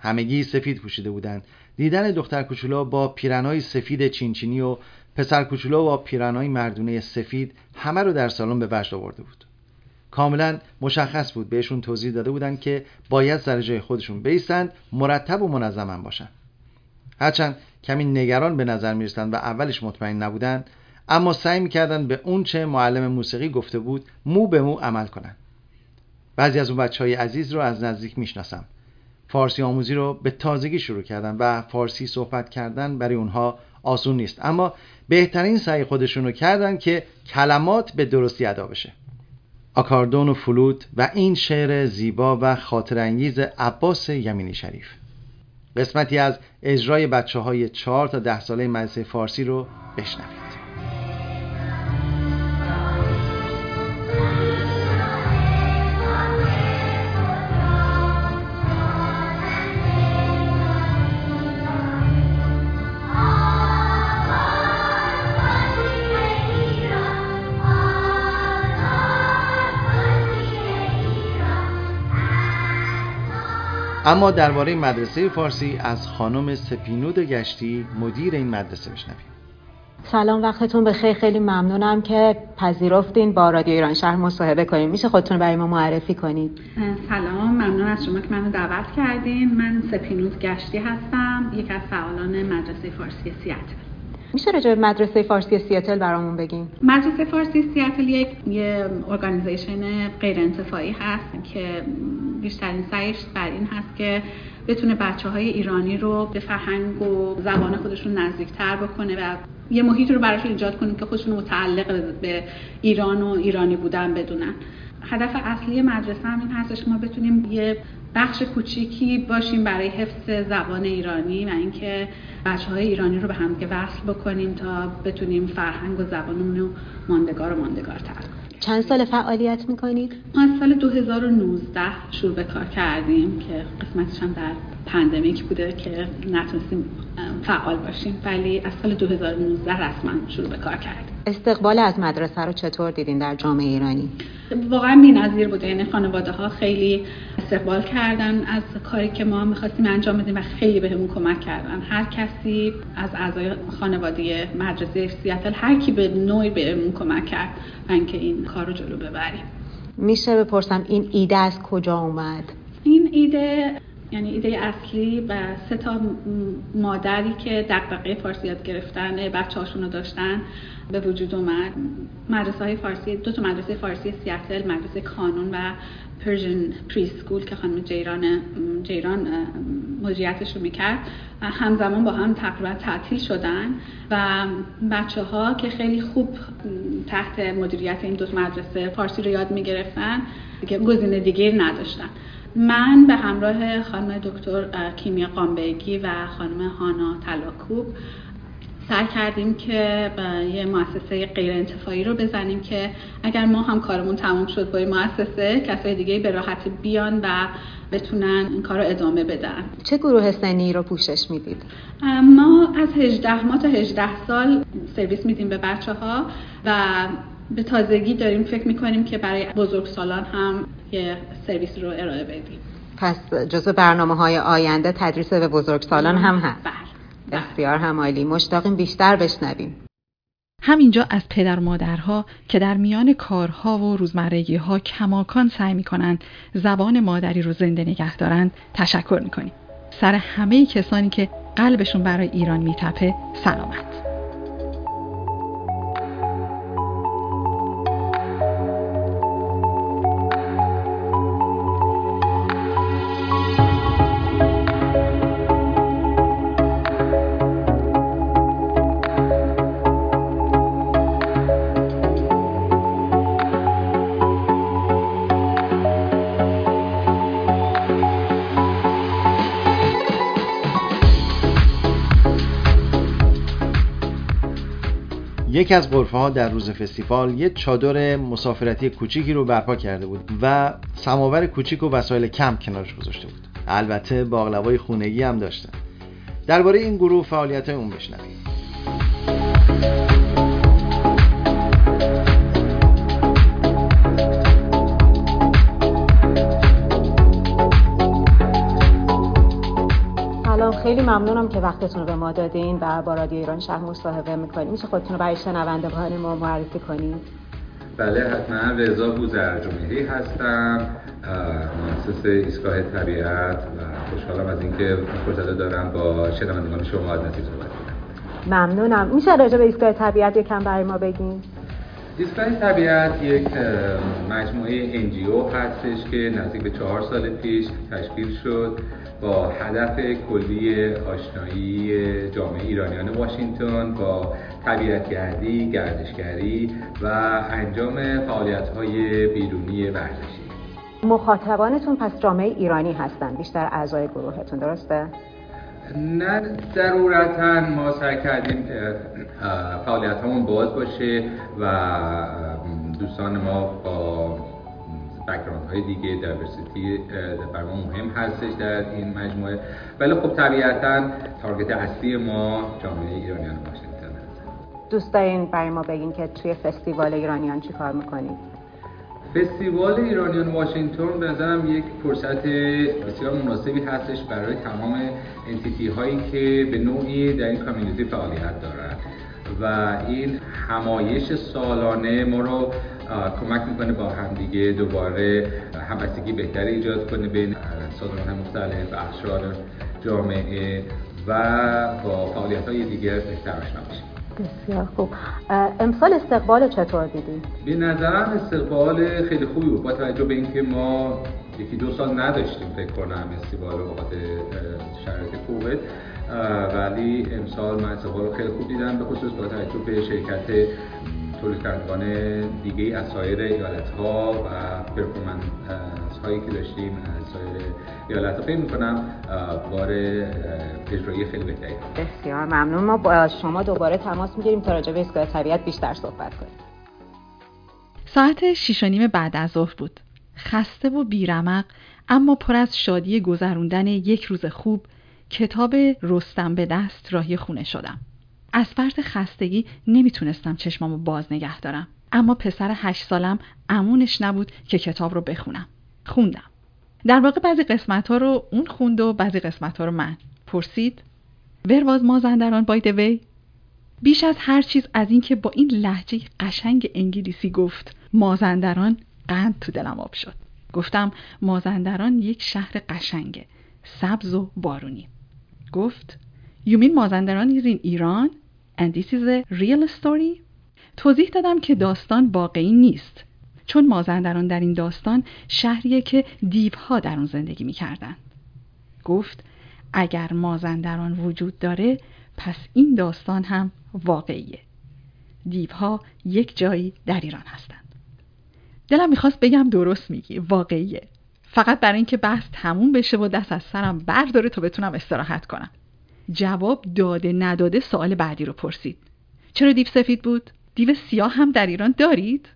همگی سفید پوشیده بودند. دیدن دختر کوچولو با پیرنای سفید چینچینی و پسر کوچولو با پیرنای مردونه سفید همه رو در سالن به وجد آورده بود. کاملا مشخص بود بهشون توضیح داده بودند که باید سر جای خودشون بیستند مرتب و منظم باشن. هرچند کمی نگران به نظر می‌رسند و اولش مطمئن نبودند اما سعی می‌کردن به اون چه معلم موسیقی گفته بود مو به مو عمل کنن. بعضی از اون بچه های عزیز رو از نزدیک می‌شناسم. فارسی آموزی رو به تازگی شروع کردن و فارسی صحبت کردن برای اونها آسون نیست. اما بهترین سعی خودشون رو کردن که کلمات به درستی ادا بشه. آکاردون و فلوت و این شعر زیبا و خاطرانگیز عباس یمینی شریف. قسمتی از اجرای بچه های چهار تا ده ساله مدرسه فارسی رو بشنوید. اما درباره مدرسه فارسی از خانم سپینود گشتی مدیر این مدرسه بشنویم. سلام وقتتون بخیر. خیلی ممنونم که پذیرفتین با رادیو ایران شهر مصاحبه کنیم. میشه خودتون برای ما معرفی کنید؟ سلام ممنون از شما که منو دعوت کردین. من سپینود گشتی هستم یک از فعالان مدرسه فارسی سیاتل. میشه راجع به مدرسه فارسی سیاتل برامون بگین؟ مدرسه فارسی سیاتل یک یه ارگانیزیشن غیر انتفاعی هست که بیشترین سعیش بر این هست که بتونه بچه های ایرانی رو به فرهنگ و زبان خودشون نزدیکتر بکنه و یه محیط رو براشون ایجاد کنیم که خودشون متعلق به ایران و ایرانی بودن بدونن. هدف اصلی مدرسه هم این هستش ما بتونیم یه بخش کوچیکی باشیم برای حفظ زبان ایرانی و اینکه بچه های ایرانی رو به هم وصل بکنیم تا بتونیم فرهنگ و زبانمون رو ماندگار و ماندگارتر چند سال فعالیت می‌کنید؟ ما از سال 2019 شروع به کار کردیم که قسمتش هم در پندمیک بوده که نتونستیم فعال باشیم ولی از سال 2019 رسما شروع به کار کردیم استقبال از مدرسه رو چطور دیدین در جامعه ایرانی؟ واقعا بی‌نظیر بوده یعنی خانواده ها خیلی استقبال کردن از کاری که ما می‌خواستیم انجام بدیم و خیلی بهمون کمک کردن. هر کسی از اعضای خانواده مدرسه سیاتل هر کی به نوعی بهمون کمک کرد اینکه این کار رو جلو ببریم. میشه بپرسم این ایده از کجا اومد؟ این ایده یعنی ایده اصلی از سه تا مادری که دغدغه فارسی یاد گرفتن بچه هاشون رو داشتن به وجود اومد. مدرسه های فارسی دو تا مدرسه فارسی سیاتل مدرسه کانون و Persian Preschool که خانم جیران جیران مدیریتش رو می‌کرد. همزمان با هم تقریبا تعطیل شدن و بچه ها که خیلی خوب تحت مدیریت این دو مدرسه فارسی رو یاد می‌گرفتن دیگه گزینه دیگه نداشتن. من به همراه خانم دکتر کیمیا قامبگی و خانم هانا تلاکوب سعی کردیم که یه مؤسسه غیر انتفاعی رو بزنیم که اگر ما هم کارمون تمام شد با این مؤسسه کسای دیگه به راحتی بیان و بتونن این کار رو ادامه بدن چه گروه سنی رو پوشش می‌دید؟ ما از 18 ما تا 18 سال سرویس میدیم به بچه ها و به تازگی داریم فکر می‌کنیم که برای بزرگسالان هم یه سرویس رو ارائه بدیم. پس جزو برنامه های آینده تدریس به بزرگسالان هم هست. بله. بسیار همالی. مشتاقیم بیشتر بشنویم. همینجا از پدر مادرها که در میان کارها و روزمرگی ها کماکان سعی می کنند زبان مادری رو زنده نگه دارند تشکر می سر همه کسانی که قلبشون برای ایران میتپه سلامت. یکی از غرفه ها در روز فستیوال یه چادر مسافرتی کوچیکی رو برپا کرده بود و سماور کوچیک و وسایل کم کنارش گذاشته بود. البته باقلوای خونگی هم داشتن. درباره این گروه فعالیت اون بشنویم. خیلی ممنونم که وقتتون رو به ما دادین و با رادیو ایران شهر مصاحبه می‌کنیم. میشه خودتون رو برای شنوندگان ما معرفی کنید بله حتما. رضا بوزرجمیری هستم مؤسس ایستگاه طبیعت و خوشحالم از اینکه فرصت دارم با شنوندگان شما از نتیجه صحبت کنم. ممنونم. میشه راجع به ایستگاه طبیعت یکم برای ما بگین؟ ایستگاه طبیعت یک مجموعه انجیو هستش که نزدیک به چهار سال پیش تشکیل شد. با هدف کلی آشنایی جامعه ایرانیان واشنگتن با طبیعتگردی، گردشگری و انجام فعالیت‌های بیرونی ورزشی مخاطبانتون پس جامعه ایرانی هستن بیشتر اعضای گروهتون درسته؟ نه ضرورتا ما سعی کردیم که فعالیت همون باز باشه و دوستان ما با background های دیگه diversity برا ما مهم هستش در این مجموعه. ولی خب طبیعتا target اصلی ما جامعه ایرانیان واشنگتن هست. دوست دارین برای ما بگین که توی فستیوال ایرانیان چی کار می‌کنید؟ فستیوال ایرانیان واشنگتن به نظرم یک فرصت بسیار مناسبی هستش برای تمام entity هایی که به نوعی در این community فعالیت دارند و این همایش سالانه ما رو کمک می‌کنه با همدیگه دوباره همبستگی بهتری ایجاد کنه بین سازمان مختلف اخشار جامعه و با فعالیت های دیگر بهتر آشنا بشیم. بسیار خوب. امسال استقبال چطور دیدی؟ به نظرم استقبال خیلی خوبی بود. با توجه به اینکه ما یکی دو سال نداشتیم فکر کنم استقبال رو بخاطر شرایط کووید ولی امسال من استقبال خیلی خوب دیدم به خصوص با توجه به شرکت تولید کنندگان دیگه از سایر ایالت ها و پرفورمنس هایی که داشتیم از سایر ایالت ها فکر می‌کنم بار اجرایی خیلی بهتری بسیار ممنون. ما با شما دوباره تماس می‌گیریم تا راجع به ایستگاه طبیعت بیشتر صحبت کنیم. ساعت شیش و نیم بعد از ظهر بود. خسته و بیرمق اما پر از شادی گذروندن یک روز خوب کتاب رستم به دست راهی خونه شدم. از فرط خستگی نمی‌تونستم چشمامو باز نگه دارم. اما پسر هشت سالم امونش نبود که کتاب رو بخونم. خوندم. در واقع بعضی قسمت ها رو اون خوند و بعضی قسمت ها رو من. پرسید ورواز مازندران باید وی بیش از هر چیز از اینکه با این لحجه قشنگ انگلیسی گفت مازندران قند تو دلم آب شد. گفتم مازندران یک شهر قشنگه سبز و بارونی. گفت mean مازندران is in ایران and this is a real story. توضیح دادم که داستان واقعی نیست. چون مازندران در این داستان شهریه که دیوها در اون زندگی می‌کردن گفت اگر مازندران وجود داره پس این داستان هم واقعیه. دیوها یک جایی در ایران هستند. دلم می‌خواست بگم درست میگی واقعیه. فقط برای اینکه بحث تموم بشه و دست از سرم برداره تا بتونم استراحت کنم. جواب داده نداده سوال بعدی رو پرسید. چرا دیو سفید بود؟ دیو سیاه هم در ایران دارید؟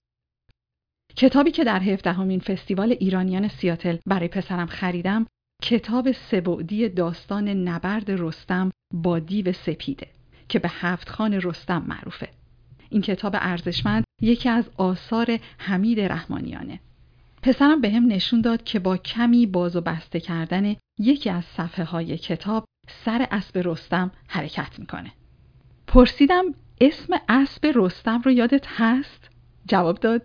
کتابی که در هفدهمین فستیوال ایرانیان سیاتل برای پسرم خریدم کتاب سبعدی داستان نبرد رستم با دیو سپیده که به هفت خان رستم معروفه. این کتاب ارزشمند یکی از آثار حمید رحمانیانه. پسرم به هم نشون داد که با کمی باز و بسته کردن یکی از صفحه های کتاب سر اسب رستم حرکت می‌کنه. پرسیدم اسم اسب رستم رو یادت هست؟ جواب داد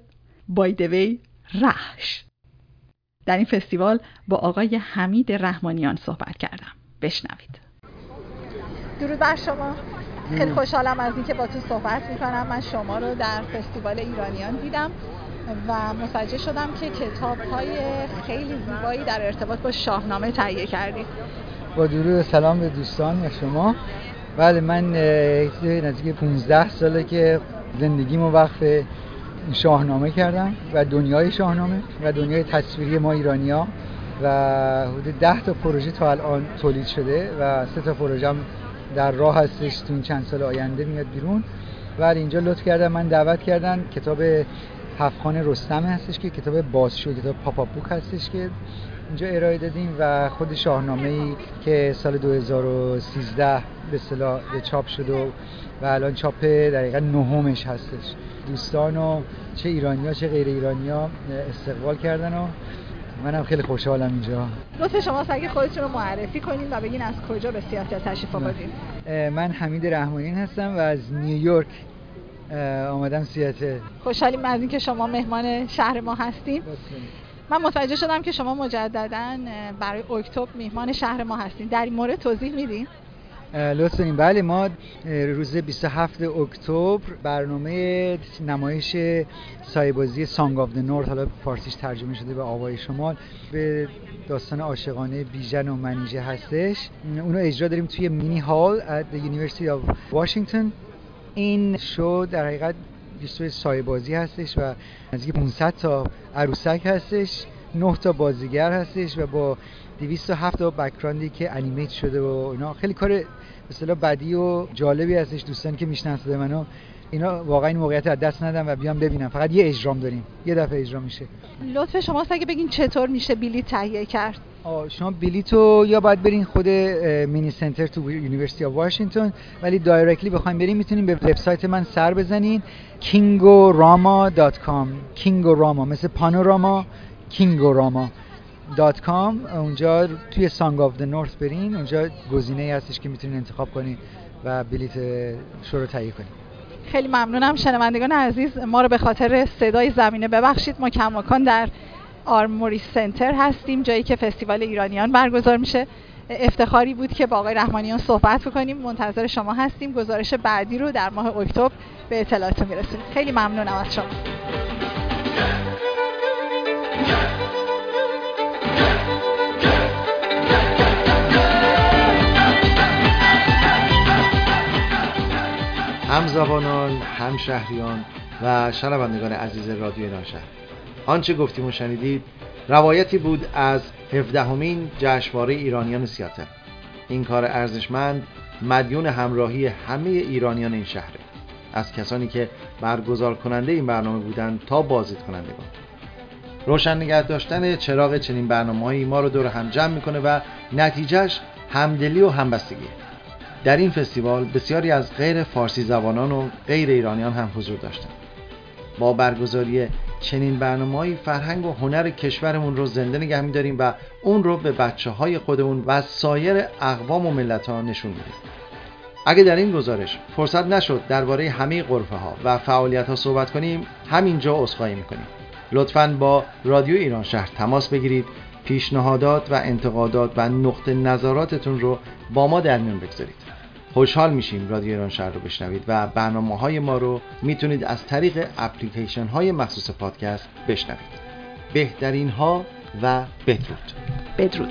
بایدوی رحش. در این فستیوال با آقای حمید رحمانیان صحبت کردم. بشنوید. درود بر شما. خیلی خوشحالم از اینکه با تو صحبت می‌کنم. من شما رو در فستیوال ایرانیان دیدم. و متوجه شدم که کتاب های خیلی زیبایی در ارتباط با شاهنامه تهیه کردید با درود سلام به دوستان و شما. بله من نزدیک 15 ساله که زندگیمو وقف شاهنامه کردم و دنیای شاهنامه و دنیای تصویری ما ایرانیا و حدود 10 تا پروژه تا الان تولید شده و سه تا پروژه در راه هستش. تو این چند سال آینده میاد بیرون. ولی اینجا لطف کردن من دعوت کردن کتاب هفخان رستم هستش که کتاب بازشو کتاب پاپا بوک هستش که اینجا ارائه دادیم و خود شاهنامه ای که سال 2013 به اصطلاح چاپ شد و و الان چاپ دقیقا نهمش هستش. دوستان و چه ایرانیا چه غیر ایرانیا استقبال کردن و منم خیلی خوشحالم اینجا. لطف شما اگه خودتون رو معرفی کنین و بگین از کجا به سیاتل تشریف آوردین. من حمید رحمانین هستم و از نیویورک آمدم سیاتل خوشحالیم از اینکه شما مهمان شهر ما هستیم. من متوجه شدم که شما مجددا برای اکتبر میهمان شهر ما هستین در این مورد توضیح میدین؟ لطفا. بله ما روز 27 اکتبر برنامه نمایش سایبازی سانگ آف نورت حالا فارسیش ترجمه شده به آوای شمال به داستان عاشقانه بیژن و منیژه هستش. اونو اجرا داریم توی مینی هال at the University of Washington. این شو در حقیقت یه سایبازی هستش و نزدیک 500 تا عروسک هستش 9 تا بازیگر هستش و با 207 تا بکراندی که انیمیت شده و اینا. خیلی کار مثلا بدیع و جالبی هستش دوستان که می‌شناسه منو. اینا واقعا این موقعیت از دست ندم و بیام ببینم. فقط یه اجرام داریم. یه دفعه اجرا میشه. لطف شما اگه بگین چطور میشه بلیط تهیه کرد؟ شما بلیتو یا باید برین خود Meany Center تو University of Washington ولی directly بخوایم بریم می‌تونین به وبسایت من سر بزنین kingorama.com kingorama مثل پانوراما kingorama dot com اونجا توی Song of the North برین اونجا گزینه هستش که می‌تونین انتخاب کنین و بلیت شو رو تهیه کنین. خیلی ممنونم. شنوندگان عزیز ما رو به خاطر صدای زمینه ببخشید. ما کماکان در Armory Center هستیم جایی که فستیوال ایرانیان برگزار میشه. افتخاری بود که با آقای رحمانیان صحبت بکنیم. منتظر شما هستیم. گزارش بعدی رو در ماه اکتبر به اطلاعتون می‌رسیم خیلی ممنونم از شما. هم زبانان هم شهریان و شنوندگان عزیز رادیو ایران شهر آنچه گفتیم و شنیدید روایتی بود از 17 همین جشنواره ایرانیان سیاتل این کار ارزشمند مدیون همراهی همه ایرانیان این شهره. از کسانی که برگزار کننده این برنامه بودند تا بازدید کنندگان. روشن نگه داشتن چراغ چنین برنامه‌ای ما رو دور هم جمع می‌کنه و نتیجهش همدلی و همبستگی. در این فستیوال بسیاری از غیر فارسی زبانان و غیر ایرانیان هم حضور داشتند. با برگزاری چنین برنامه‌ای فرهنگ و هنر کشورمون رو زنده نگه می‌داریم و اون رو به بچه های خودمون و سایر اقوام و ملت ها نشون میدیم. اگه در این گزارش فرصت نشد درباره همه قرفه ها و فعالیت ها صحبت کنیم همینجا عذرخواهی می‌کنیم. لطفا با رادیو ایران شهر تماس بگیرید. پیشنهادات و انتقادات و نقطه نظراتتون رو با ما در میون بگذارید. خوشحال میشیم رادیو ایران شهر رو بشنوید و برنامه های ما رو می‌تونید از طریق اپلیکیشن های مخصوص پادکست بشنوید. بهترین ها و بدرود. بدرود.